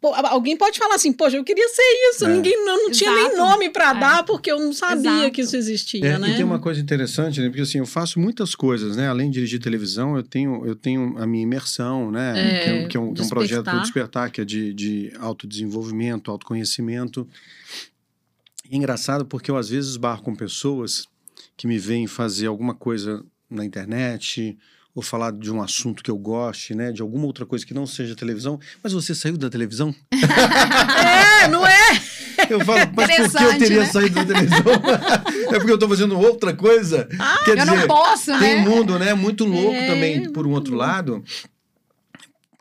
Speaker 2: Pô, alguém pode falar assim, poxa, eu queria ser isso,
Speaker 1: É.
Speaker 2: ninguém não, não tinha nem nome para
Speaker 3: É.
Speaker 2: dar porque eu não sabia
Speaker 3: Exato.
Speaker 2: que isso existia,
Speaker 1: É,
Speaker 2: né?
Speaker 1: E tem uma coisa interessante, né? Porque assim, eu faço muitas coisas, né? Além de dirigir televisão, eu tenho, eu tenho a minha imersão, né?
Speaker 2: É,
Speaker 1: que, é, um- que é um, que é um projeto do
Speaker 2: Despertar.
Speaker 1: Despertar, que é de, de autodesenvolvimento, autoconhecimento. É engraçado porque eu às vezes barro com pessoas que me veem fazer alguma coisa na internet ou falar de um assunto que eu goste, né? De alguma outra coisa que não seja televisão. Mas você saiu da televisão?
Speaker 2: É, não é?
Speaker 1: Eu falo, mas por que eu teria
Speaker 3: né?
Speaker 1: saído da televisão? é porque eu tô fazendo outra coisa? Quer
Speaker 3: Eu
Speaker 1: dizer,
Speaker 3: não posso, né?
Speaker 1: tem um mundo, né, muito louco
Speaker 2: É,
Speaker 1: também, por um outro lado.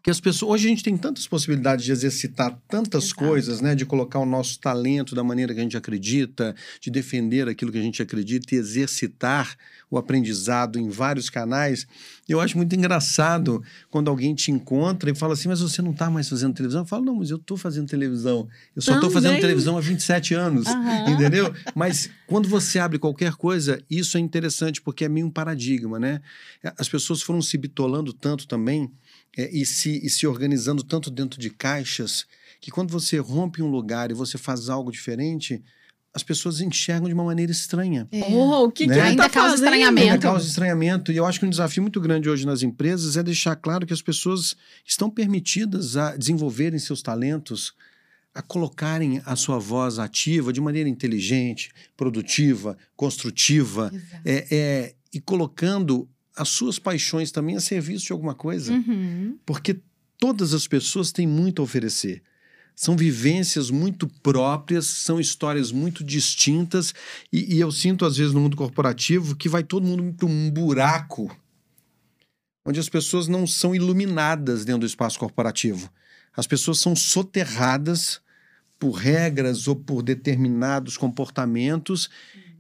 Speaker 1: Que as pessoas, hoje a gente tem tantas possibilidades de exercitar tantas
Speaker 3: Exato.
Speaker 1: coisas, né, de colocar o nosso talento da maneira que a gente acredita, de defender aquilo que a gente acredita e exercitar o aprendizado em vários canais. Eu acho muito engraçado quando alguém te encontra e fala assim: "Mas você não está mais fazendo televisão?" Eu falo: "Não, mas eu estou fazendo televisão. Eu só estou fazendo televisão há 27 anos."
Speaker 2: Aham.
Speaker 1: Entendeu? Mas quando você abre qualquer coisa, isso é interessante porque é meio um paradigma, né? As pessoas foram se bitolando tanto também é, e, se, e se organizando tanto dentro de caixas que quando você rompe um lugar e você faz algo diferente, as pessoas enxergam de uma maneira estranha.
Speaker 2: Oh, o que,
Speaker 1: Né?
Speaker 2: que ele
Speaker 3: Ainda
Speaker 2: tá
Speaker 3: causa
Speaker 2: fazendo?
Speaker 3: estranhamento.
Speaker 1: Ainda causa estranhamento. E eu acho que um desafio muito grande hoje nas empresas é deixar claro que as pessoas estão permitidas a desenvolverem seus talentos, a colocarem a sua voz ativa de maneira inteligente, produtiva, construtiva, é, é, e colocando as suas paixões também a serviço de alguma coisa.
Speaker 3: Uhum.
Speaker 1: Porque todas as pessoas têm muito a oferecer. São vivências muito próprias, são histórias muito distintas, e, e eu sinto, às vezes, no mundo corporativo, que vai todo mundo para um buraco onde as pessoas não são iluminadas dentro do espaço corporativo. As pessoas são soterradas por regras ou por determinados comportamentos,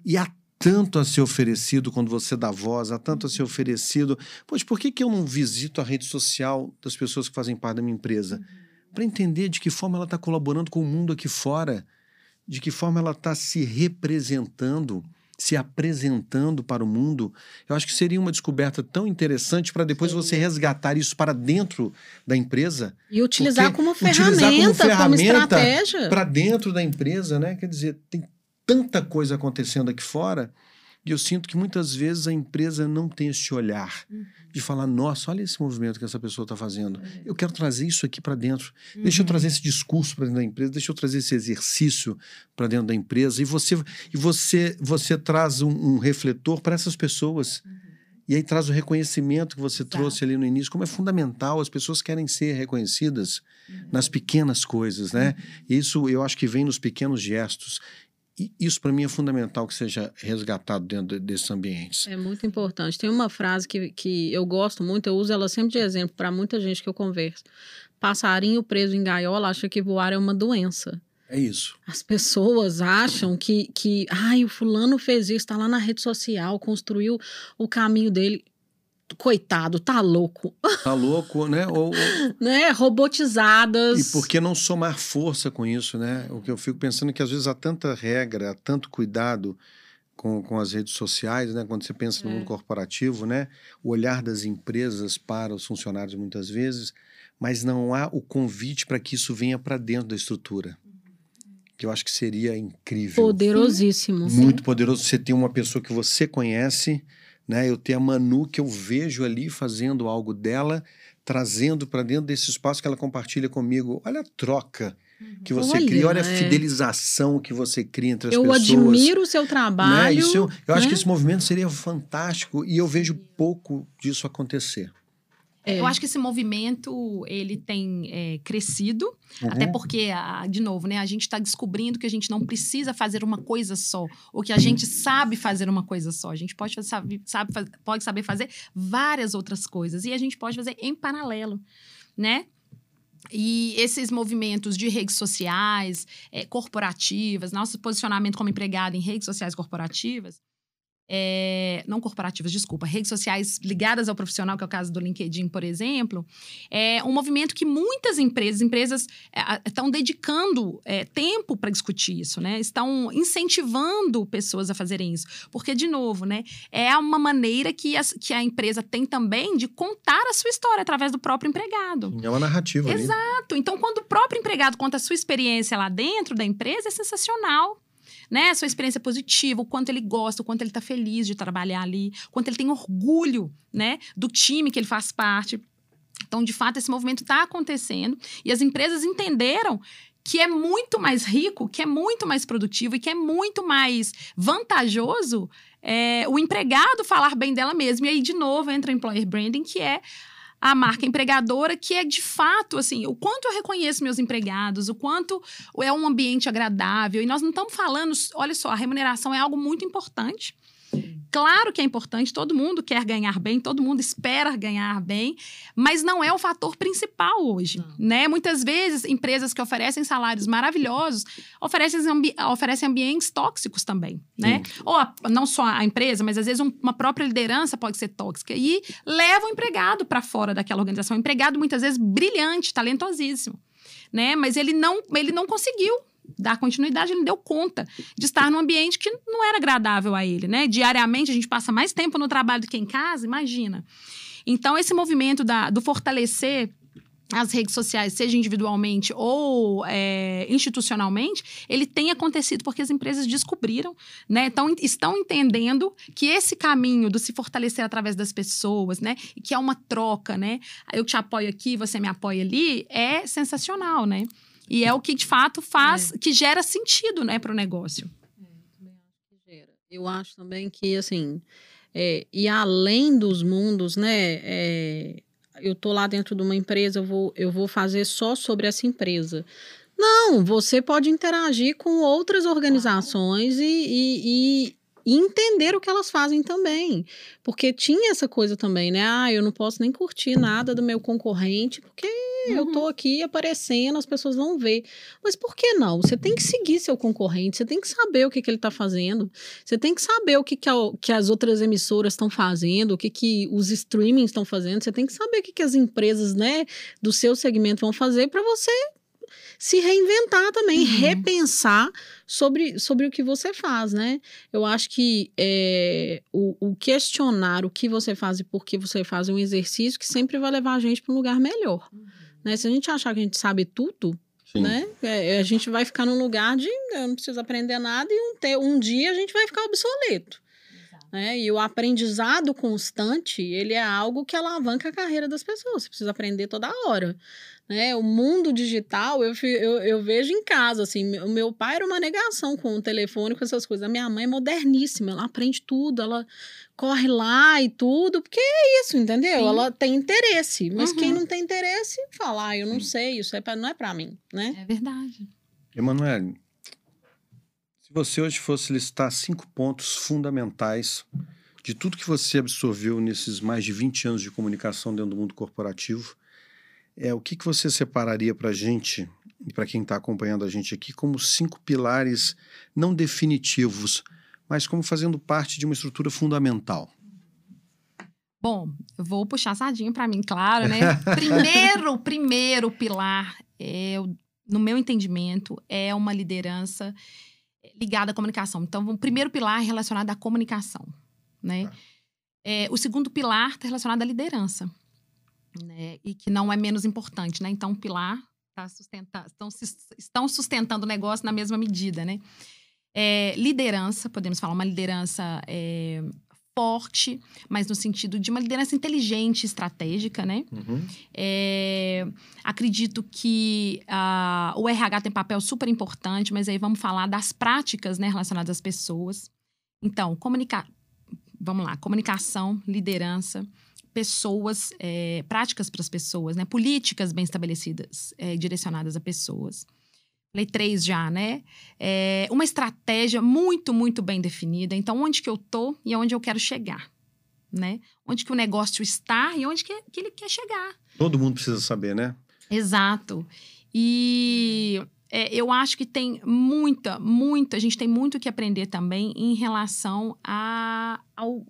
Speaker 1: e há tanto a ser oferecido quando você dá voz, há tanto a ser oferecido. Pois por que, que eu não visito a rede social das pessoas que fazem parte da minha empresa? para entender de que forma ela está colaborando com o mundo aqui fora, de que forma ela está se representando, se apresentando para o mundo. Eu acho que seria uma descoberta tão interessante para depois
Speaker 2: Sim.
Speaker 1: você resgatar isso para dentro da empresa,
Speaker 2: E utilizar como
Speaker 1: utilizar como
Speaker 2: ferramenta, como,
Speaker 1: ferramenta
Speaker 2: estratégia.
Speaker 1: para dentro da empresa, né? Quer dizer, tem tanta coisa acontecendo aqui fora. E eu sinto que muitas vezes a empresa não tem esse olhar
Speaker 2: Uhum.
Speaker 1: de falar: nossa, olha esse movimento que essa pessoa está fazendo.
Speaker 2: É.
Speaker 1: Eu quero trazer isso aqui para dentro. Deixa eu
Speaker 2: Uhum.
Speaker 1: trazer esse discurso para dentro da empresa, deixa eu trazer esse exercício para dentro da empresa. E você, e você, você traz um, um refletor para essas pessoas. E aí traz o reconhecimento que você trouxe ali no início, como é fundamental, as pessoas querem ser reconhecidas nas pequenas coisas, né? Isso eu acho que vem nos pequenos gestos. E isso para mim é fundamental que seja resgatado dentro de- desses ambientes.
Speaker 2: É muito importante. Tem uma frase que, que eu gosto muito, eu uso ela sempre de exemplo para muita gente que eu converso. Passarinho preso em gaiola acha que voar é uma doença.
Speaker 1: É isso.
Speaker 2: As pessoas acham que, que ai, o fulano fez isso, tá lá na rede social, construiu o caminho dele. Coitado, tá louco.
Speaker 1: Tá louco, né? Ou, ou-
Speaker 2: Né? Robotizadas.
Speaker 1: E por que não somar força com isso, né? O que eu fico pensando é que às vezes há tanta regra, há tanto cuidado com, com as redes sociais, né? Quando você pensa no
Speaker 2: É.
Speaker 1: mundo corporativo, né? O olhar das empresas para os funcionários muitas vezes, mas não há o convite para que isso venha para dentro da estrutura. Que eu acho que seria incrível.
Speaker 2: Poderosíssimo.
Speaker 1: Muito poderoso você ter uma pessoa que você conhece, né? Eu ter a Manu que eu vejo ali fazendo algo dela, trazendo para dentro desse espaço que ela compartilha comigo. Olha a troca que você
Speaker 2: Olha,
Speaker 1: cria, olha a
Speaker 2: é.
Speaker 1: fidelização que você cria entre as
Speaker 2: Eu
Speaker 1: pessoas.
Speaker 2: admiro o seu
Speaker 1: né?
Speaker 2: trabalho.
Speaker 1: Isso eu, eu acho
Speaker 2: né?
Speaker 1: que esse movimento seria fantástico e eu vejo pouco disso acontecer.
Speaker 2: É.
Speaker 3: Eu acho que esse movimento ele tem é, crescido, até
Speaker 1: Uhum.
Speaker 3: porque, a- de novo, né, a gente está descobrindo que a gente não precisa fazer uma coisa só, ou que a gente sabe fazer uma coisa só. A gente pode, fazer, sabe, sabe pode saber fazer várias outras coisas e a gente pode fazer em paralelo, né? E esses movimentos de redes sociais, eh, corporativas, nosso posicionamento como empregado em redes sociais corporativas, é, não corporativas, desculpa, redes sociais ligadas ao profissional, que é o caso do LinkedIn, por exemplo, é um movimento que muitas empresas, empresas é, estão dedicando é, tempo para discutir isso, né? Estão incentivando pessoas a fazerem isso. Porque, de novo, né, é uma maneira que, as- que a empresa tem também de contar a sua história através do próprio empregado.
Speaker 1: É uma narrativa ali.
Speaker 3: Exato. Então, quando o próprio empregado conta a sua experiência lá dentro da empresa, é sensacional. Né? Sua experiência positiva, o quanto ele gosta, o quanto ele está feliz de trabalhar ali, o quanto ele tem orgulho né? do time que ele faz parte. Então, de fato, esse movimento está acontecendo e as empresas entenderam que é muito mais rico, que é muito mais produtivo e que é muito mais vantajoso é, o empregado falar bem dela mesmo. E aí, de novo, entra o employer branding, que é a marca empregadora, que é de fato assim, o quanto eu reconheço meus empregados, o quanto é um ambiente agradável. E nós não estamos falando, olha só, a remuneração é algo muito importante. Claro que é importante, todo mundo quer ganhar bem, todo mundo espera ganhar bem, mas não é o fator principal hoje, né? Muitas vezes empresas que oferecem salários maravilhosos oferecem, ambi oferecem ambientes tóxicos também, né? Ou a, não só a empresa, mas às vezes um, uma própria liderança pode ser tóxica e leva o empregado para fora daquela organização. O empregado muitas vezes brilhante, talentosíssimo, né? Mas ele não, ele não conseguiu dar continuidade, ele deu conta de estar num ambiente que não era agradável a ele, né? Diariamente a gente passa mais tempo no trabalho do que em casa, imagina. Então, esse movimento da, do fortalecer as redes sociais, seja individualmente ou é, institucionalmente, ele tem acontecido porque as empresas descobriram, né? Então, estão entendendo que esse caminho do se fortalecer através das pessoas, né? Que é uma troca, né? Eu te apoio aqui, você me apoia ali, é sensacional, né? E é o que de fato faz, que gera sentido, né, para o negócio.
Speaker 2: Eu acho também que, assim, é, e além dos mundos, né? é, eu tô lá dentro de uma empresa, eu vou, eu vou fazer só sobre essa empresa. Não, você pode interagir com outras organizações e, e, e, e entender o que elas fazem também. Porque tinha essa coisa também, né? Ah, eu não posso nem curtir nada do meu concorrente, porque uhum. eu tô aqui aparecendo, as pessoas vão ver. Mas por que não? Você tem que seguir seu concorrente, você tem que saber o que, que ele tá fazendo, você tem que saber o que, que, a, que as outras emissoras estão fazendo, o que, que os streamings estão fazendo, você tem que saber o que, que as empresas, né, do seu segmento vão fazer para você se reinventar também, uhum. repensar sobre, sobre o que você faz, né? Eu acho que é, o, o, questionar o que você faz e por que você faz é um exercício que sempre vai levar a gente para um lugar melhor. Uhum. Né? Se a gente achar que a gente sabe tudo, né? É, a gente vai ficar num lugar de eu não preciso aprender nada e um, te, um dia a gente vai ficar obsoleto. Né? E o aprendizado constante, ele é algo que alavanca a carreira das pessoas. Você precisa aprender toda hora. Né? O mundo digital, eu, eu, eu vejo em casa, assim, o meu pai era uma negação com o telefone, com essas coisas. A minha mãe é moderníssima, ela aprende tudo, ela corre lá e tudo, porque é isso, entendeu? Sim. Ela tem interesse, mas uhum. quem não tem interesse, fala, ah, eu não Sim. sei, isso é pra, não é para mim, né?
Speaker 3: É verdade.
Speaker 1: Emanuele, se você hoje fosse listar cinco pontos fundamentais de tudo que você absorveu nesses mais de 20 anos de comunicação dentro do mundo corporativo, é, o que, que você separaria para a gente, e para quem está acompanhando a gente aqui, como cinco pilares não definitivos, mas como fazendo parte de uma estrutura fundamental?
Speaker 3: Bom, eu vou puxar sardinha para mim, claro, né? primeiro, primeiro pilar, é, no meu entendimento, é uma liderança ligada à comunicação. Então, o primeiro pilar é relacionado à comunicação, né? Tá. É, o segundo pilar está relacionado à liderança né? E que não é menos importante, né? Então, o pilar tá sustenta, estão, estão sustentando o negócio na mesma medida, né? É, liderança, podemos falar uma liderança é, forte, mas no sentido de uma liderança inteligente, estratégica, né? Uhum. É, acredito que uh, o RH tem papel super importante, mas aí vamos falar das práticas né, relacionadas às pessoas. Então, comunicar. Vamos lá, comunicação, liderança, pessoas, é, práticas para as pessoas, né? Políticas bem estabelecidas, é, direcionadas a pessoas. Falei três já, né? É, uma estratégia muito, muito bem definida. Então, onde que eu tô e aonde eu quero chegar, né? Onde que o negócio está e onde que, que ele quer chegar.
Speaker 1: Todo mundo precisa saber, né?
Speaker 3: Exato. E é, eu acho que tem muita, muita, a gente tem muito que aprender também em relação a, ao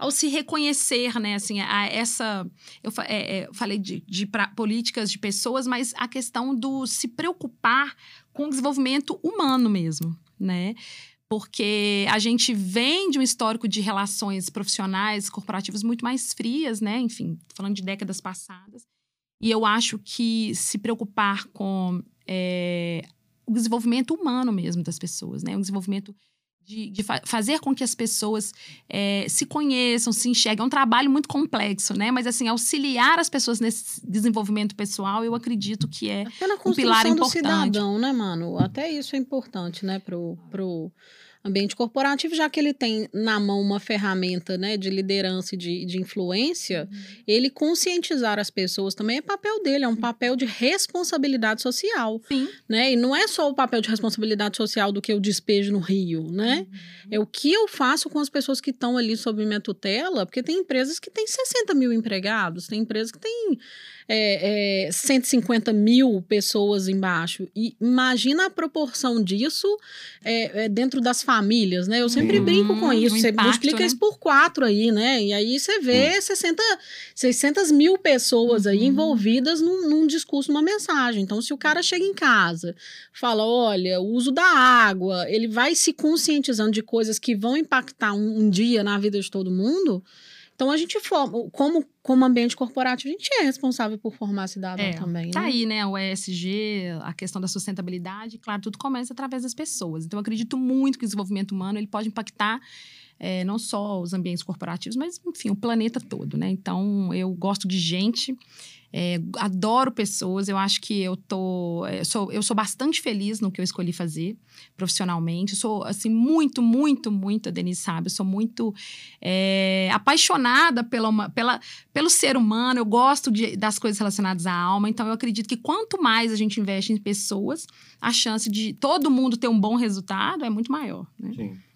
Speaker 3: ao se reconhecer, né, assim, a essa, eu é, é, falei de, de pra, políticas de pessoas, mas a questão do se preocupar com o desenvolvimento humano mesmo, né? Porque a gente vem de um histórico de relações profissionais, corporativas muito mais frias, né? Enfim, falando de décadas passadas. E eu acho que se preocupar com é, o desenvolvimento humano mesmo das pessoas, né? O desenvolvimento de, de fa fazer com que as pessoas é, se conheçam, se enxerguem. É um trabalho muito complexo, né? Mas, assim, auxiliar as pessoas nesse desenvolvimento pessoal, eu acredito que é um pilar importante. do
Speaker 2: cidadão, né, mano? Até isso é importante, né, pro... pro ambiente corporativo, já que ele tem na mão uma ferramenta né, de liderança e de, de influência, uhum. ele conscientizar as pessoas também é papel dele, é um papel de responsabilidade social.
Speaker 3: Sim.
Speaker 2: Né? E não é só o papel de responsabilidade social do que eu despejo no Rio, né? Uhum. É o que eu faço com as pessoas que estão ali sob minha tutela, porque tem empresas que têm 60 mil empregados, tem empresas que têm é, é, 150 mil pessoas embaixo. E imagina a proporção disso é, é dentro das famílias, né? Eu sempre uhum, brinco com isso. Você impacto, multiplica né? isso por quatro aí, né? E aí você vê uhum. 60, 600 mil pessoas aí uhum. envolvidas num, num discurso, numa mensagem. Então, se o cara chega em casa, fala, olha, o uso da água, ele vai se conscientizando de coisas que vão impactar um, um dia na vida de todo mundo então a gente forma, como, como ambiente corporativo, a gente é responsável por formar cidadão é, também.
Speaker 3: Tá
Speaker 2: né?
Speaker 3: aí, né? O ESG, a questão da sustentabilidade, claro, tudo começa através das pessoas. Então eu acredito muito que o desenvolvimento humano ele pode impactar é, não só os ambientes corporativos, mas enfim, o planeta todo, né? Então eu gosto de gente. É, adoro pessoas, eu acho que eu tô. É, sou, eu sou bastante feliz no que eu escolhi fazer profissionalmente. Eu sou, assim, muito, muito, muito, a Denise sabe, eu sou muito é, apaixonada pela, pela, pelo ser humano, eu gosto de, das coisas relacionadas à alma, então eu acredito que quanto mais a gente investe em pessoas, a chance de todo mundo ter um bom resultado é muito maior. Né? Sim.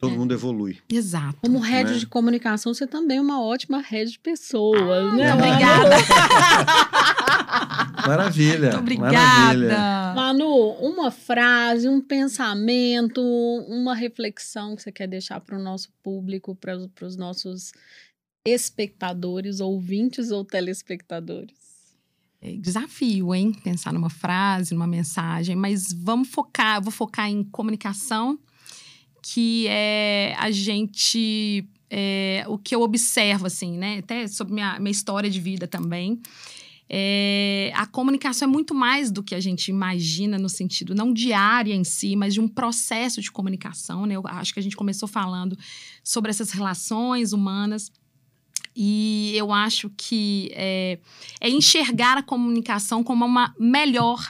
Speaker 1: Todo mundo evolui.
Speaker 3: Exato.
Speaker 2: Como rede
Speaker 1: Né?
Speaker 2: de comunicação, você também é uma ótima rede de pessoas, né?
Speaker 3: muito
Speaker 2: Manu?
Speaker 3: obrigada.
Speaker 1: Maravilha.
Speaker 3: Muito
Speaker 1: Maravilha.
Speaker 3: obrigada.
Speaker 2: Manu, uma frase, um pensamento, uma reflexão que você quer deixar para o nosso público, para os nossos espectadores, ouvintes ou telespectadores?
Speaker 3: É desafio, hein? Pensar numa frase, numa mensagem, mas vamos focar, eu vou focar em comunicação, que é a gente. é, o que eu observo, assim, né? Até sobre minha, minha história de vida também. É, a comunicação é muito mais do que a gente imagina no sentido, não diária em si, mas de um processo de comunicação, né? Eu acho que a gente começou falando sobre essas relações humanas. E eu acho que é, é enxergar a comunicação como uma melhor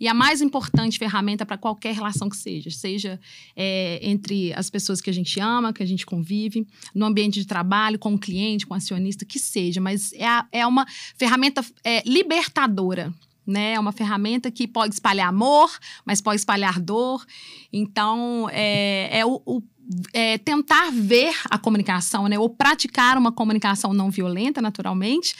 Speaker 3: e a mais importante ferramenta para qualquer relação que seja, seja é, entre as pessoas que a gente ama, que a gente convive, no ambiente de trabalho, com o cliente, com o acionista, que seja, mas é, a- é uma ferramenta é, libertadora. Né? É uma ferramenta que pode espalhar amor, mas pode espalhar dor. Então, é, é o- o é, tentar ver a comunicação, né? Ou praticar uma comunicação não violenta, naturalmente,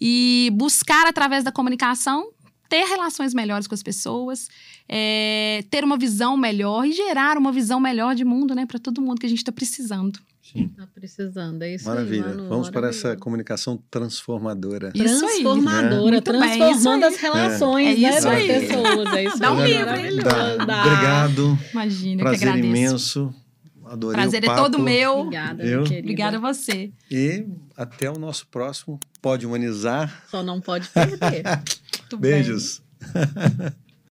Speaker 3: e buscar através da comunicação ter relações melhores com as pessoas, é, ter uma visão melhor e gerar uma visão melhor de mundo, né? Para todo mundo que a gente está precisando.
Speaker 1: Sim.
Speaker 2: Tá precisando, é isso
Speaker 1: Maravilha.
Speaker 2: aí, Manu,
Speaker 1: Vamos para essa comunicação transformadora.
Speaker 3: Isso.
Speaker 2: Transformadora,
Speaker 3: bem,
Speaker 2: transformando
Speaker 3: isso
Speaker 2: as relações
Speaker 3: É
Speaker 2: né,
Speaker 3: isso
Speaker 2: das pessoas. É isso
Speaker 3: Dá um livro.
Speaker 1: Obrigado.
Speaker 3: Imagina, que
Speaker 1: Prazer
Speaker 3: agradeço.
Speaker 1: imenso. Adorei
Speaker 3: Prazer
Speaker 1: o
Speaker 3: é
Speaker 1: papo.
Speaker 3: todo meu.
Speaker 2: Obrigada,
Speaker 1: Eu?
Speaker 2: minha querida.
Speaker 3: Obrigada a você.
Speaker 1: E até o nosso próximo Pode Humanizar.
Speaker 2: Só não pode perder.
Speaker 1: Beijos.